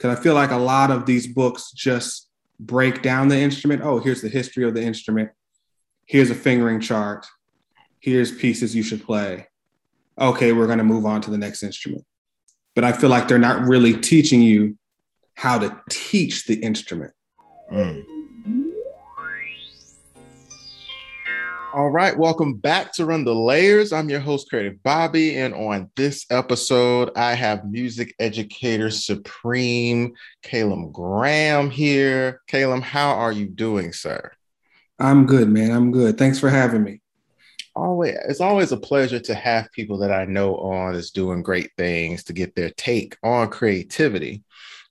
Because I feel like a lot of these books just break down the instrument. Oh, here's the history of the instrument. Here's a fingering chart. Here's pieces you should play. Okay, we're going to move on to the next instrument. But I feel like they're not really teaching you how to teach the instrument. Mm. All right, welcome back to Run the Layers. I'm your host, Creative Bobby, and on this episode, I have music educator supreme Calum Graham here. Calum, how are you doing, sir? I'm good, man. I'm good. Thanks for having me. Always, it's always a pleasure to have people that I know on is doing great things to get their take on creativity.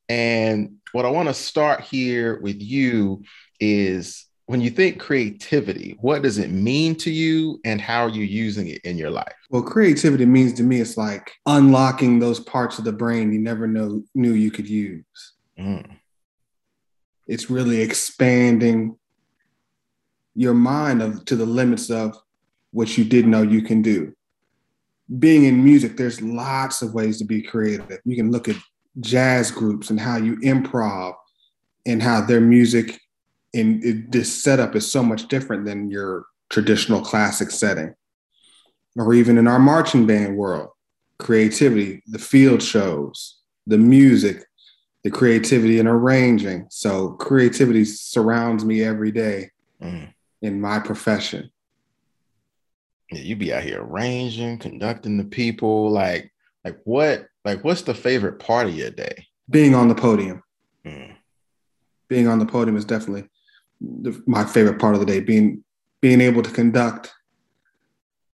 And what I want to start here with you is when you think creativity, what does it mean to you and how are you using it in your life? Well, creativity means to me it's like unlocking those parts of the brain you never know knew you could use. Mm. It's really expanding your mind of, to the limits of what you didn't know you can do. Being in music, there's lots of ways to be creative. You can look at jazz groups and how you improv and how their music in it, this setup is so much different than your traditional classic setting. Or even in our marching band world creativity the field shows the music the creativity in arranging. So creativity surrounds me every day mm. in my profession. Yeah, you be out here arranging conducting the people like like what like what's the favorite part of your day? Being on the podium. Mm. being on the podium is definitely the, my favorite part of the day being being able to conduct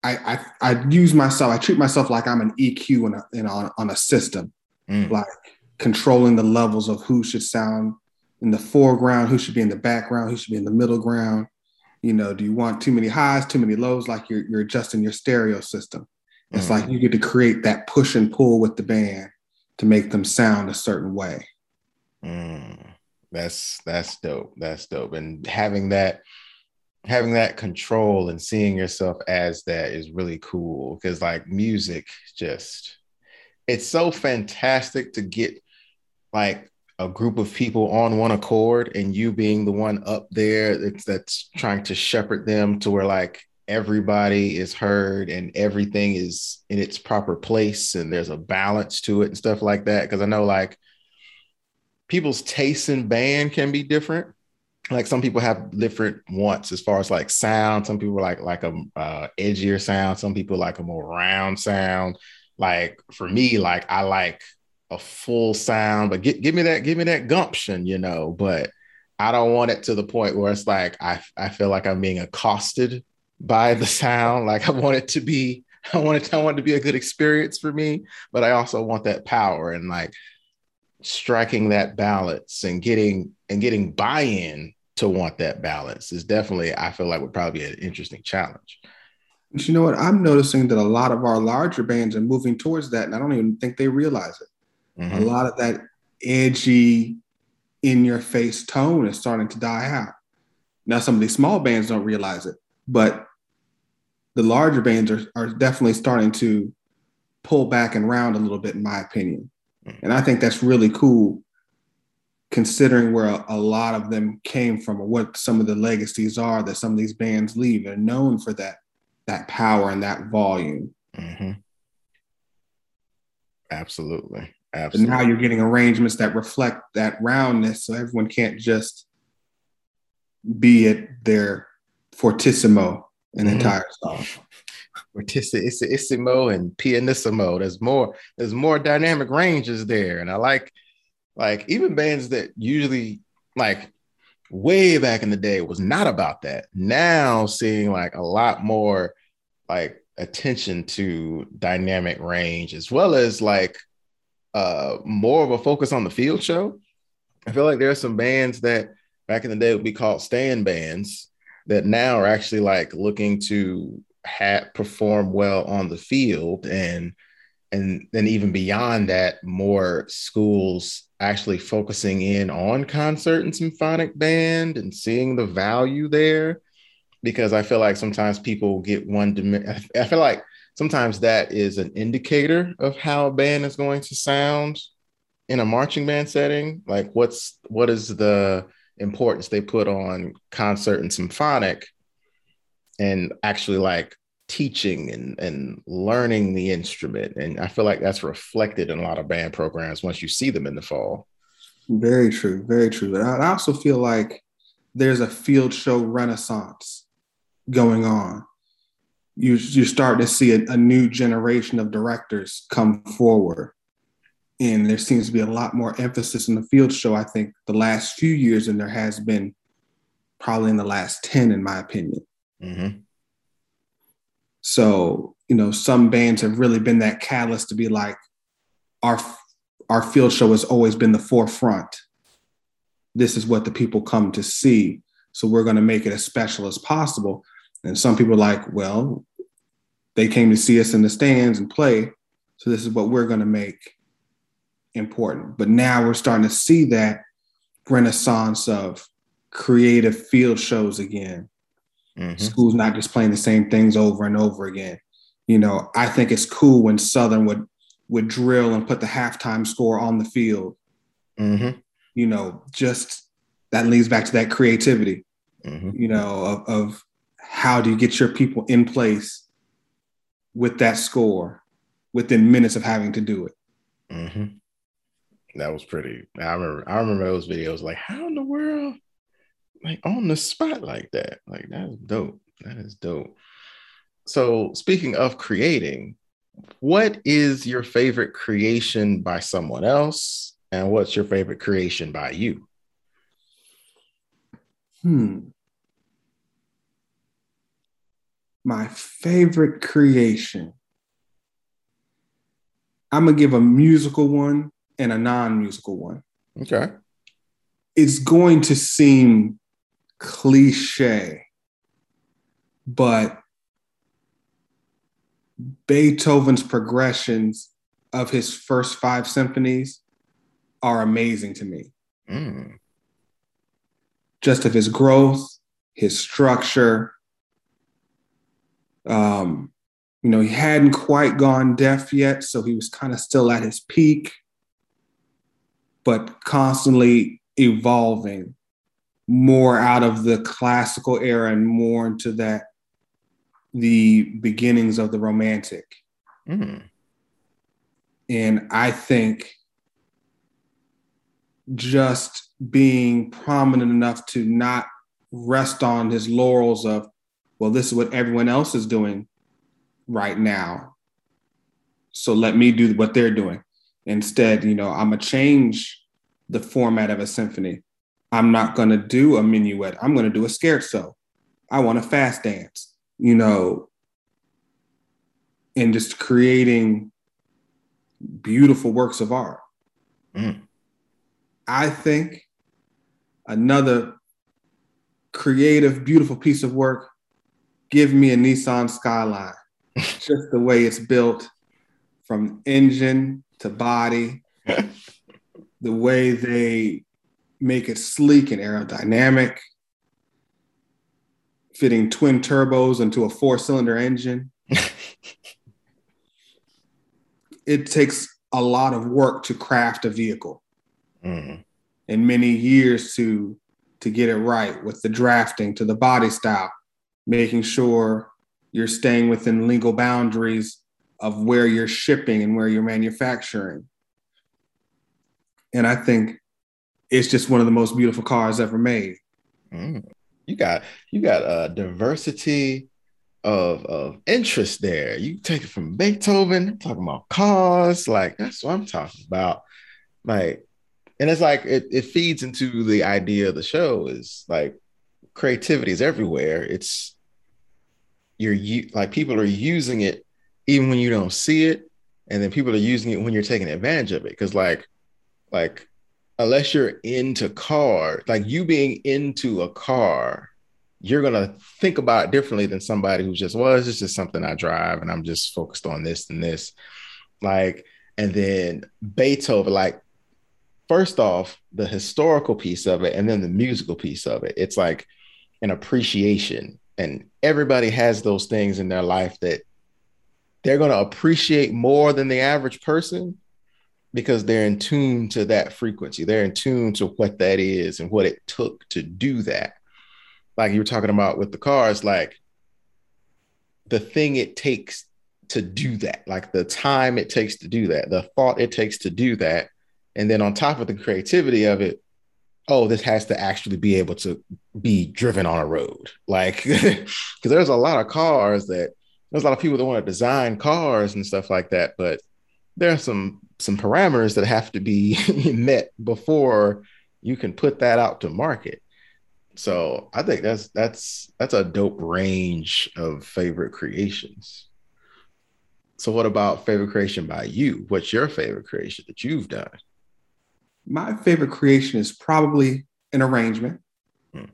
I, I I use myself I treat myself like I'm an EQ in a, in a, on a system mm. like controlling the levels of who should sound in the foreground who should be in the background who should be in the middle ground you know do you want too many highs too many lows like you're, you're adjusting your stereo system it's mm. like you get to create that push and pull with the band to make them sound a certain way mm. That's that's dope. That's dope. And having that having that control and seeing yourself as that is really cool because like music just it's so fantastic to get like a group of people on one accord and you being the one up there that's, that's trying to shepherd them to where like everybody is heard and everything is in its proper place and there's a balance to it and stuff like that because i know like people's tastes in band can be different. Like some people have different wants as far as like sound. Some people like like a uh, edgier sound. Some people like a more round sound. Like for me, like I like a full sound, but get, give me that, give me that gumption, you know. But I don't want it to the point where it's like I I feel like I'm being accosted by the sound. Like I want it to be, I want it, to, I want it to be a good experience for me, but I also want that power. And like striking that balance and getting and getting buy-in to want that balance is definitely I feel like would probably be an interesting challenge. But you know what? I'm noticing that a lot of our larger bands are moving towards that, and I don't even think they realize it. Mm-hmm. A lot of that edgy, in your face tone is starting to die out. Now, some of these small bands don't realize it, but the larger bands are, are definitely starting to pull back and round a little bit, in my opinion. And I think that's really cool considering where a, a, lot of them came from or what some of the legacies are that some of these bands leave. They're known for that that power and that volume. Mm-hmm. Absolutely. Absolutely. And now you're getting arrangements that reflect that roundness so everyone can't just be at their fortissimo an mm-hmm. entire song. Fortissimo and pianissimo. There's more. There's more dynamic ranges there, and I like like even bands that usually like way back in the day was not about that. Now seeing like a lot more like attention to dynamic range as well as like uh more of a focus on the field show. I feel like there are some bands that back in the day would be called stand bands that now are actually like looking to have perform well on the field and and then even beyond that more schools actually focusing in on concert and symphonic band and seeing the value there because i feel like sometimes people get one dimension, i feel like sometimes that is an indicator of how a band is going to sound in a marching band setting? Like what's what is the importance they put on concert and symphonic and actually like teaching and, and learning the instrument. And I feel like that's reflected in a lot of band programs once you see them in the fall. Very true. Very true. But I also feel like there's a field show renaissance going on. You, you start to see a, a new generation of directors come forward. And there seems to be a lot more emphasis in the field show, I think, the last few years than there has been probably in the last 10, in my opinion. Mm-hmm. So, you know, some bands have really been that catalyst to be like, our our field show has always been the forefront. This is what the people come to see. So we're going to make it as special as possible. And some people are like, well, they came to see us in the stands and play. So this is what we're going to make important. But now we're starting to see that renaissance of creative field shows again. Mm-hmm. School's not just playing the same things over and over again. You know, I think it's cool when Southern would would drill and put the halftime score on the field. Mm-hmm. You know, just that leads back to that creativity. Mm-hmm. You know, of, of how do you get your people in place with that score within minutes of having to do it. Mm-hmm. That was pretty. I remember. I remember those videos. Like, how in the world like on the spot like that. Like that's dope. That is dope. So speaking of creating, what is your favorite creation by someone else? And what's your favorite creation by you? Hmm. My favorite creation. I'm gonna give a musical one and a non-musical one. Okay. It's going to seem cliche, but Beethoven's progressions of his first five symphonies are amazing to me. Mm. Just of his growth, his structure. Um, you know, he hadn't quite gone deaf yet, so he was kind of still at his peak, but constantly evolving more out of the classical era and more into that the beginnings of the romantic. Mm. And I think just being prominent enough to not rest on his laurels of, well, this is what everyone else is doing right now. So let me do what they're doing. Instead, you know, I'm gonna change the format of a symphony. I'm not going to do a minuet. I'm going to do a scherzo. I want a fast dance, you know, and just creating beautiful works of art. Mm. I think another creative, beautiful piece of work, give me a Nissan Skyline. just the way it's built from engine to body, the way they make it sleek and aerodynamic, fitting twin turbos into a four cylinder engine. it takes a lot of work to craft a vehicle mm. and many years to to get it right with the drafting to the body style making sure you're staying within legal boundaries of where you're shipping and where you're manufacturing and i think it's just one of the most beautiful cars ever made. Mm. You got you got a diversity of of interest there. You take it from Beethoven, talking about cars, like that's what I'm talking about. Like, and it's like it, it feeds into the idea of the show is like creativity is everywhere. It's you're you like people are using it even when you don't see it, and then people are using it when you're taking advantage of it. Cause like like unless you're into car, like you being into a car, you're gonna think about it differently than somebody who's just, well, it's just something I drive and I'm just focused on this and this. Like, and then Beethoven, like, first off, the historical piece of it and then the musical piece of it. It's like an appreciation. And everybody has those things in their life that they're to appreciate more than the average person because they're in tune to that frequency. They're in tune to what that is and what it took to do that. Like you were talking about with the cars, like the thing it takes to do that, like the time it takes to do that, the thought it takes to do that. And then on top of the creativity of it, oh, this has to actually be able to be driven on a road. Like, because there's a lot of cars that there's a lot of people that want to design cars and stuff like that, but there are some some parameters that have to be met before you can put that out to market. So I think that's that's that's a dope range of favorite creations. So what about favorite creation by you? What's your favorite creation that you've done? My favorite creation is probably an arrangement. Hmm.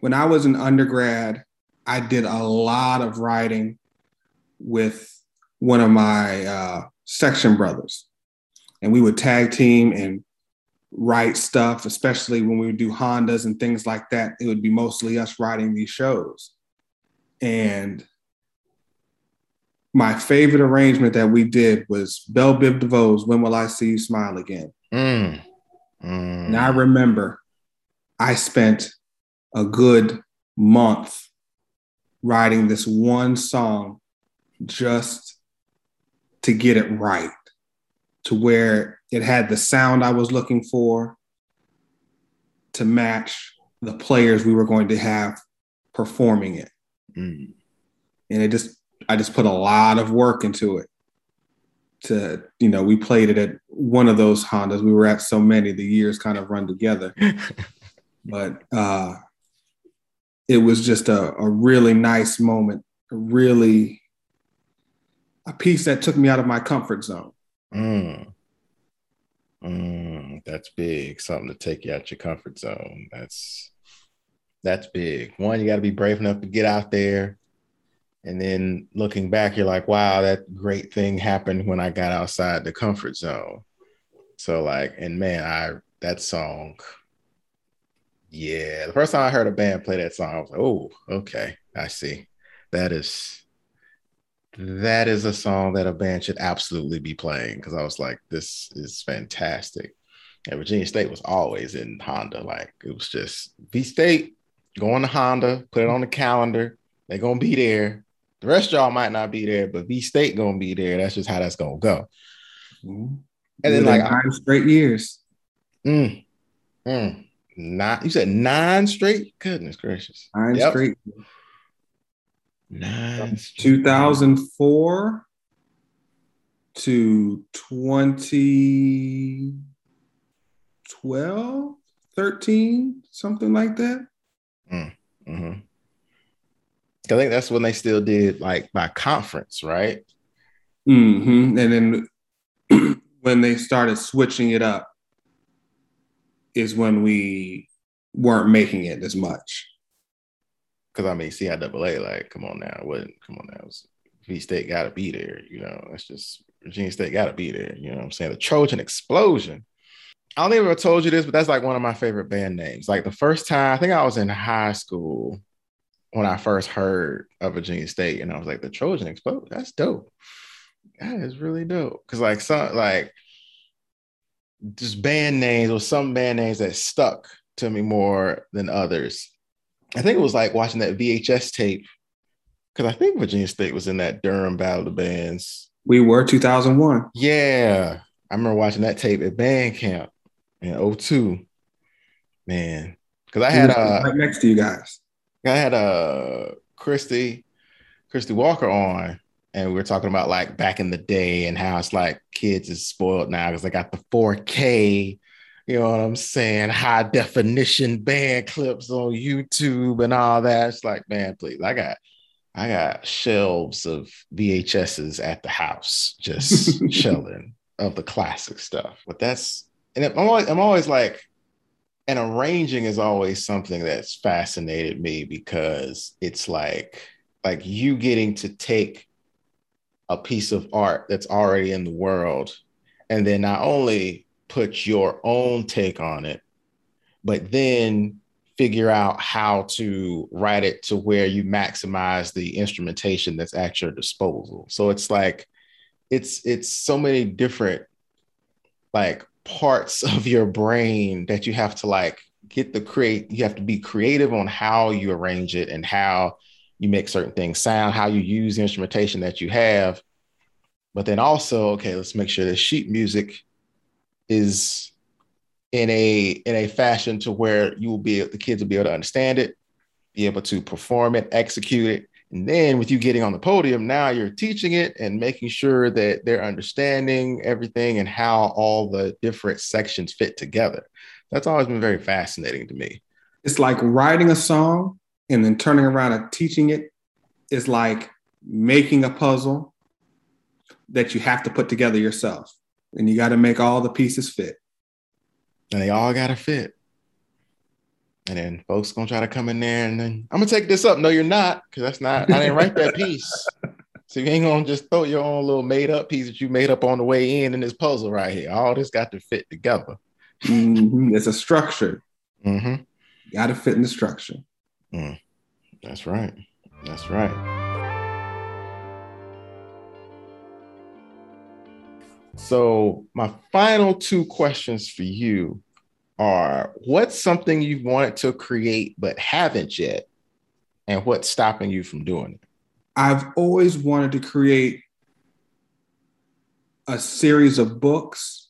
When I was an undergrad, I did a lot of writing with one of my uh, section brothers and we would tag team and write stuff, especially when we would do Hondas and things like that. It would be mostly us writing these shows. And my favorite arrangement that we did was Bell Biv DeVoe's When Will I See You Smile Again? Mm. Mm. And I remember I spent a good month writing this one song just to get it right to where it had the sound I was looking for to match the players we were going to have performing it. Mm. And it just, I just put a lot of work into it. To, you know, we played it at one of those Hondas. We were at so many, the years kind of run together. but uh, it was just a, a really nice moment, a really, a piece that took me out of my comfort zone. Mm. Mm, that's big. Something to take you out your comfort zone. That's that's big. One, you got to be brave enough to get out there. And then looking back, you're like, wow, that great thing happened when I got outside the comfort zone. So like, and man, I that song, yeah. The first time I heard a band play that song, I was like, oh, okay, I see. That is that is a song that a band should absolutely be playing because I was like, this is fantastic. And Virginia State was always in Honda. Like it was just V State going to Honda, put it on the calendar. They're gonna be there. The rest of y'all might not be there, but V State gonna be there. That's just how that's gonna go. Mm-hmm. And then like nine straight years. Mm, mm, nine. You said nine straight. Goodness gracious. Nine yep. straight. Nice. 2004 to 2012, 13, something like that. Mm, mm-hmm. I think that's when they still did like by conference, right? Mm-hmm. And then when they started switching it up, is when we weren't making it as much. Because I mean, CIAA, like, come on now, what? Come on now, V State got to be there. You know, it's just Virginia State got to be there. You know what I'm saying? The Trojan Explosion. I don't I told you this, but that's like one of my favorite band names. Like the first time, I think I was in high school when I first heard of Virginia State, and I was like, the Trojan Explosion. That's dope. That is really dope. Cause like some like just band names or some band names that stuck to me more than others. I think it was like watching that VHS tape because I think Virginia State was in that Durham Battle of the Bands. We were 2001. Yeah. I remember watching that tape at band camp in 02. Man. Because I had uh right next to you guys. I had uh Christy, Christy Walker on, and we were talking about like back in the day and how it's like kids is spoiled now because they got the 4K you know what I'm saying, high definition band clips on YouTube and all that. It's like, man, please, I got I got shelves of VHSs at the house, just chilling of the classic stuff. But that's and I'm always I'm always like, and arranging is always something that's fascinated me because it's like like you getting to take a piece of art that's already in the world and then not only put your own take on it, but then figure out how to write it to where you maximize the instrumentation that's at your disposal. So it's like it's it's so many different like parts of your brain that you have to like get the create you have to be creative on how you arrange it and how you make certain things sound how you use the instrumentation that you have but then also okay let's make sure the sheet music is in a in a fashion to where you will be the kids will be able to understand it be able to perform it execute it and then with you getting on the podium, now you're teaching it and making sure that they're understanding everything and how all the different sections fit together. That's always been very fascinating to me. It's like writing a song and then turning around and teaching it is like making a puzzle that you have to put together yourself. And you got to make all the pieces fit. And they all got to fit. And then folks gonna try to come in there and then I'm gonna take this up. No, you're not, because that's not I didn't write that piece. So you ain't gonna just throw your own little made up piece that you made up on the way in in this puzzle right here. All this got to fit together. Mm-hmm. It's a structure. Mm-hmm. Got to fit in the structure. Mm. That's right. That's right. So my final two questions for you are what's something you've wanted to create but haven't yet, and what's stopping you from doing it? I've always wanted to create a series of books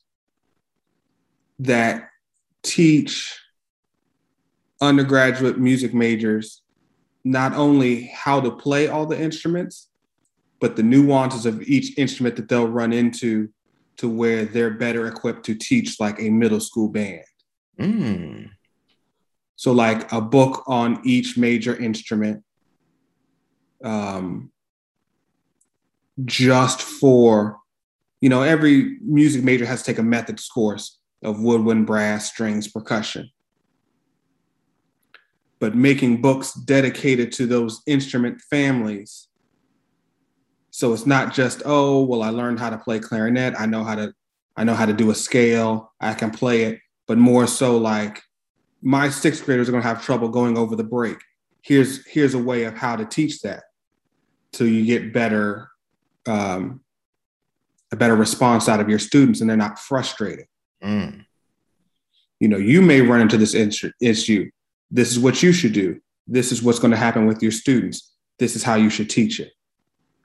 that teach undergraduate music majors not only how to play all the instruments, but the nuances of each instrument that they'll run into to where they're better equipped to teach like a middle school band. Mm. So, like a book on each major instrument, um, just for, you know, every music major has to take a methods course of woodwind, brass, strings, percussion. But making books dedicated to those instrument families. So it's not just, oh, well, I learned how to play clarinet. I know how to, I know how to do a scale. I can play it but more so like my sixth graders are going to have trouble going over the break. Here's here's a way of how to teach that, so you get better, um, a better response out of your students, and they're not frustrated. Mm. You know, you may run into this issue. This is what you should do. This is what's going to happen with your students. This is how you should teach it.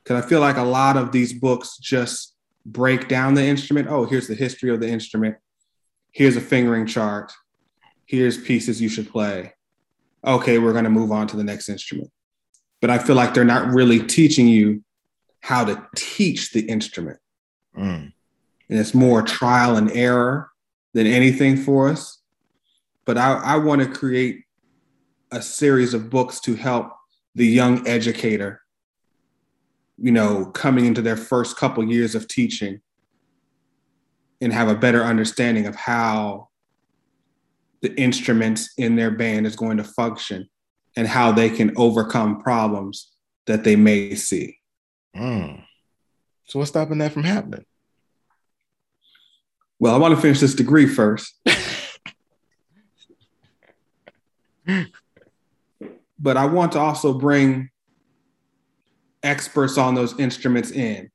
Because I feel like a lot of these books just break down the instrument. Oh, here's the history of the instrument here's a fingering chart, here's pieces you should play. Okay, we're going to move on to the next instrument. But I feel like they're not really teaching you how to teach the instrument. Mm. And it's more trial and error than anything for us. But I, I want to create a series of books to help the young educator, you know, coming into their first couple years of teaching and have a better understanding of how the instruments in their band is going to function and how they can overcome problems that they may see. Mm. So, what's stopping that from happening? Well, I want to finish this degree first. but I want to also bring experts on those instruments in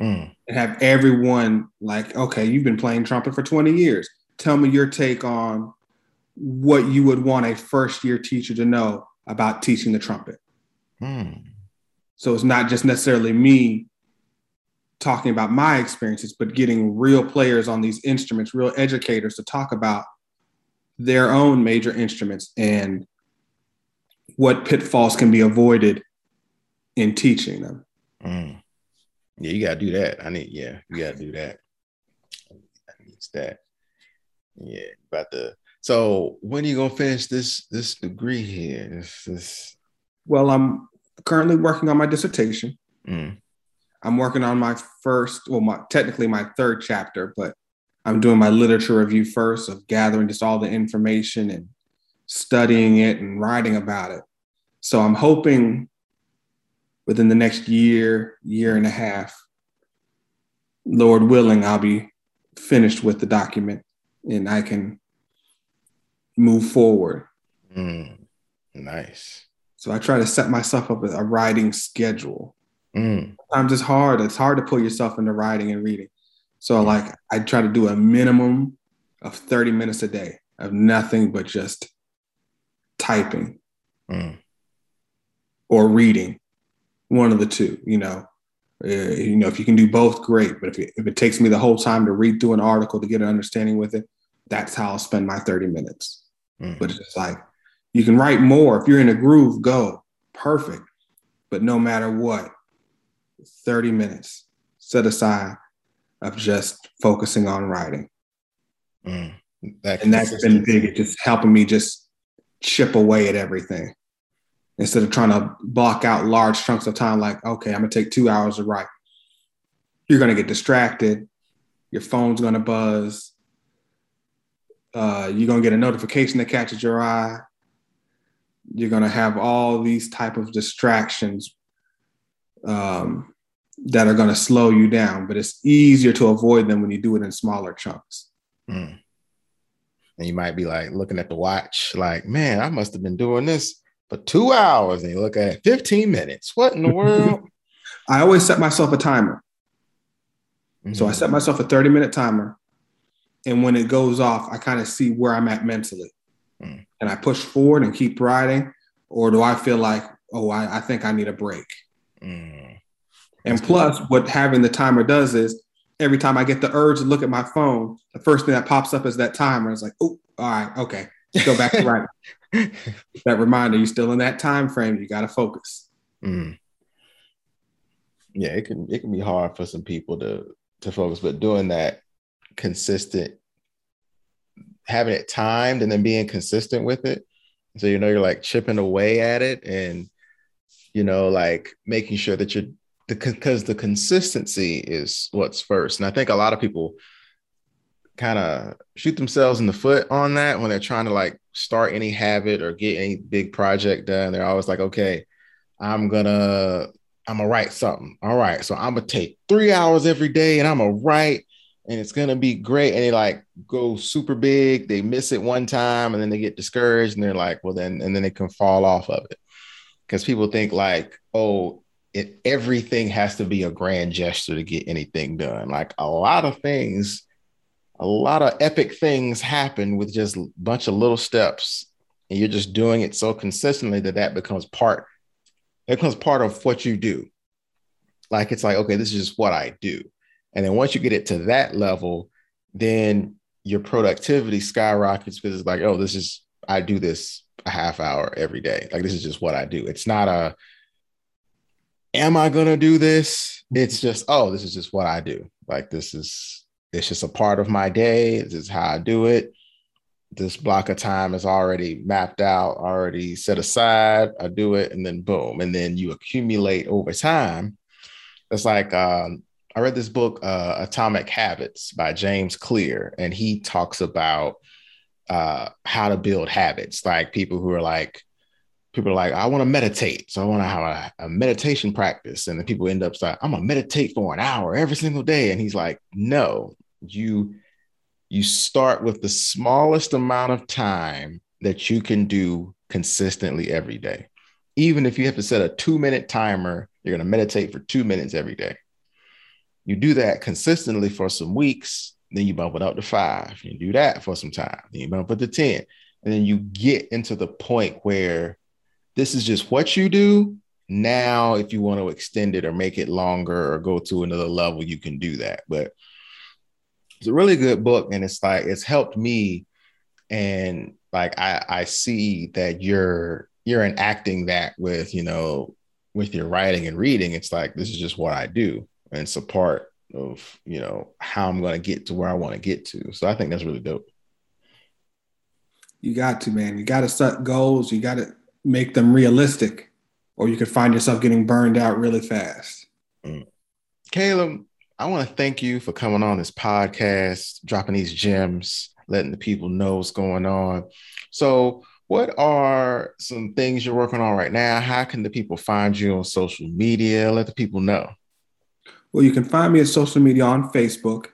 mm. and have everyone like, okay, you've been playing trumpet for 20 years. Tell me your take on what you would want a first year teacher to know about teaching the trumpet. Mm. So it's not just necessarily me talking about my experiences, but getting real players on these instruments, real educators to talk about their own major instruments and what pitfalls can be avoided in teaching them. Mm. Yeah, you gotta do that. I need, yeah, you gotta do that. I needs that. Yeah, about the so when are you gonna finish this this degree here? This, this... Well, I'm currently working on my dissertation. Mm. I'm working on my first, well, my technically my third chapter, but I'm doing my literature review first of gathering just all the information and studying it and writing about it. So I'm hoping within the next year, year and a half, Lord willing, I'll be finished with the document and I can move forward. Mm, nice. So I try to set myself up with a writing schedule. Mm. Sometimes it's hard. It's hard to pull yourself into writing and reading. So like I try to do a minimum of 30 minutes a day of nothing but just typing mm. or reading, one of the two, you know. Uh, you know, if you can do both, great. But if it, if it takes me the whole time to read through an article to get an understanding with it, that's how I'll spend my 30 minutes. Mm. But it's like you can write more. If you're in a groove, go. Perfect. But no matter what, 30 minutes set aside of just focusing on writing. Mm, that and that's been big. It just helping me just chip away at everything instead of trying to block out large chunks of time. Like, okay, I'm gonna take two hours to write. You're gonna get distracted. Your phone's gonna buzz. Uh, you're gonna get a notification that catches your eye. You're gonna have all these type of distractions um, that are gonna slow you down. But it's easier to avoid them when you do it in smaller chunks. Mm. And you might be like looking at the watch, like, man, I must have been doing this for two hours. And you look at it, 15 minutes. What in the world? I always set myself a timer. Mm-hmm. So I set myself a 30 minute timer. And when it goes off, I kind of see where I'm at mentally. Mm. And I push forward and keep riding? Or do I feel like, oh, I, I think I need a break? Mm. And plus, what having the timer does is every time I get the urge to look at my phone, the first thing that pops up is that timer. It's like, oh, all right, okay, go back to writing. that reminder, you're still in that time frame. You got to focus. Mm. Yeah, it can it can be hard for some people to to focus, but doing that consistent, having it timed, and then being consistent with it, so you know you're like chipping away at it, and you know like making sure that you're because the consistency is what's first. And I think a lot of people kind of shoot themselves in the foot on that when they're trying to like start any habit or get any big project done. They're always like, okay, I'm gonna I'm gonna write something. All right, so I'm gonna take three hours every day and I'm gonna write and it's gonna be great. And they like go super big, they miss it one time and then they get discouraged and they're like, well, then and then they can fall off of it. Because people think like, oh, it everything has to be a grand gesture to get anything done. Like a lot of things, a lot of epic things happen with just a bunch of little steps, and you're just doing it so consistently that that becomes part. It becomes part of what you do. Like it's like, okay, this is just what I do. And then once you get it to that level, then your productivity skyrockets because it's like, oh, this is I do this a half hour every day. Like this is just what I do. It's not a am I going to do this? It's just, oh, this is just what I do. Like, this is, it's just a part of my day. This is how I do it. This block of time is already mapped out, already set aside. I do it, and then boom. And then you accumulate over time. It's like, um, I read this book, uh, Atomic Habits by James Clear, and he talks about uh, how to build habits. Like people who are like, people are like, I want to meditate. So I want to have a, a, meditation practice. And the people end up saying, I'm gonna meditate for an hour every single day. And he's like, no, you you start with the smallest amount of time that you can do consistently every day. Even if you have to set a two minute timer, you're gonna meditate for two minutes every day. You do that consistently for some weeks, then you bump it up to five. You do that for some time, then you bump it to 10. And then you get into the point where this is just what you do. Now, if you want to extend it or make it longer or go to another level, you can do that. But it's a really good book, and it's like it's helped me. And like I, I see that you're you're enacting that with you know with your writing and reading. It's like this is just what I do, and it's a part of you know how I'm going to get to where I want to get to. So I think that's really dope. You got to man. You got to set goals. You got to make them realistic, or you could find yourself getting burned out really fast. Mm. Caleb, I want to thank you for coming on this podcast, dropping these gems, letting the people know what's going on. So, what are some things you're working on right now? How can the people find you on social media? Let the people know. Well, you can find me at social media on Facebook,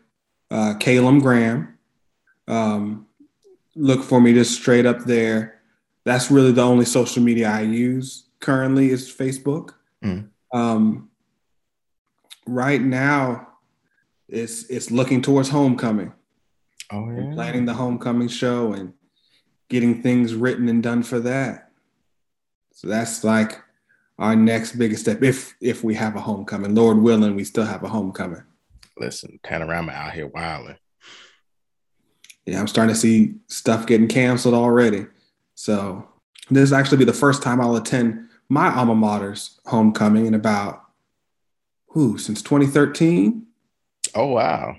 uh, Caleb Graham. Um, look for me just straight up there that's really the only social media I use currently is Facebook. Mm. Um, right now, it's it's looking towards homecoming. Oh yeah. And planning the homecoming show and getting things written and done for that. So that's like our next biggest step if if we have a homecoming. Lord willing, we still have a homecoming. Listen, panorama out here wilding. Yeah, I'm starting to see stuff getting canceled already. So this will actually be the first time I'll attend my alma mater's homecoming in about who since 2013. Oh wow.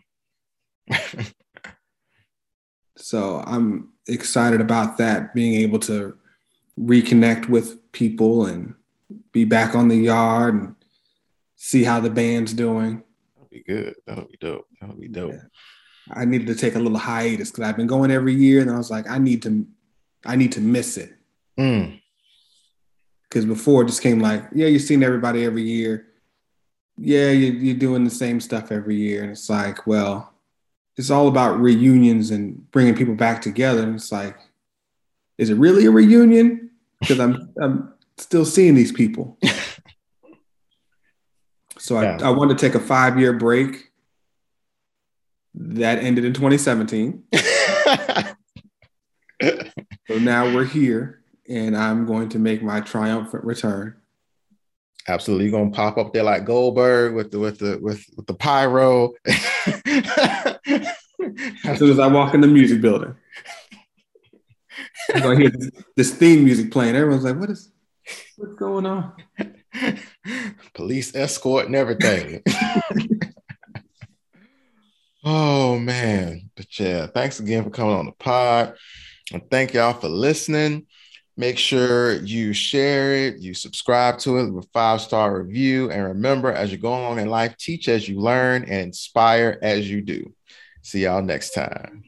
so I'm excited about that, being able to reconnect with people and be back on the yard and see how the band's doing. That'll be good. That'll be dope. That'll be dope. Yeah. I needed to take a little hiatus because I've been going every year, and I was like, I need to, I need to miss it. Because mm. before it just came like, yeah, you're seeing everybody every year. Yeah, you're, you're doing the same stuff every year, and it's like, well, it's all about reunions and bringing people back together. And it's like, is it really a reunion? Because I'm I'm still seeing these people. so yeah. I, I wanted to take a five year break. That ended in 2017. so now we're here, and I'm going to make my triumphant return. Absolutely, you're gonna pop up there like Goldberg with the with the with, with the pyro. as soon as I walk in the music building, gonna hear this, this theme music playing. Everyone's like, "What is what's going on?" Police escort and everything. oh man, but yeah, thanks again for coming on the pod, and thank y'all for listening. Make sure you share it, you subscribe to it with five star review, and remember, as you go along in life, teach as you learn and inspire as you do. See y'all next time.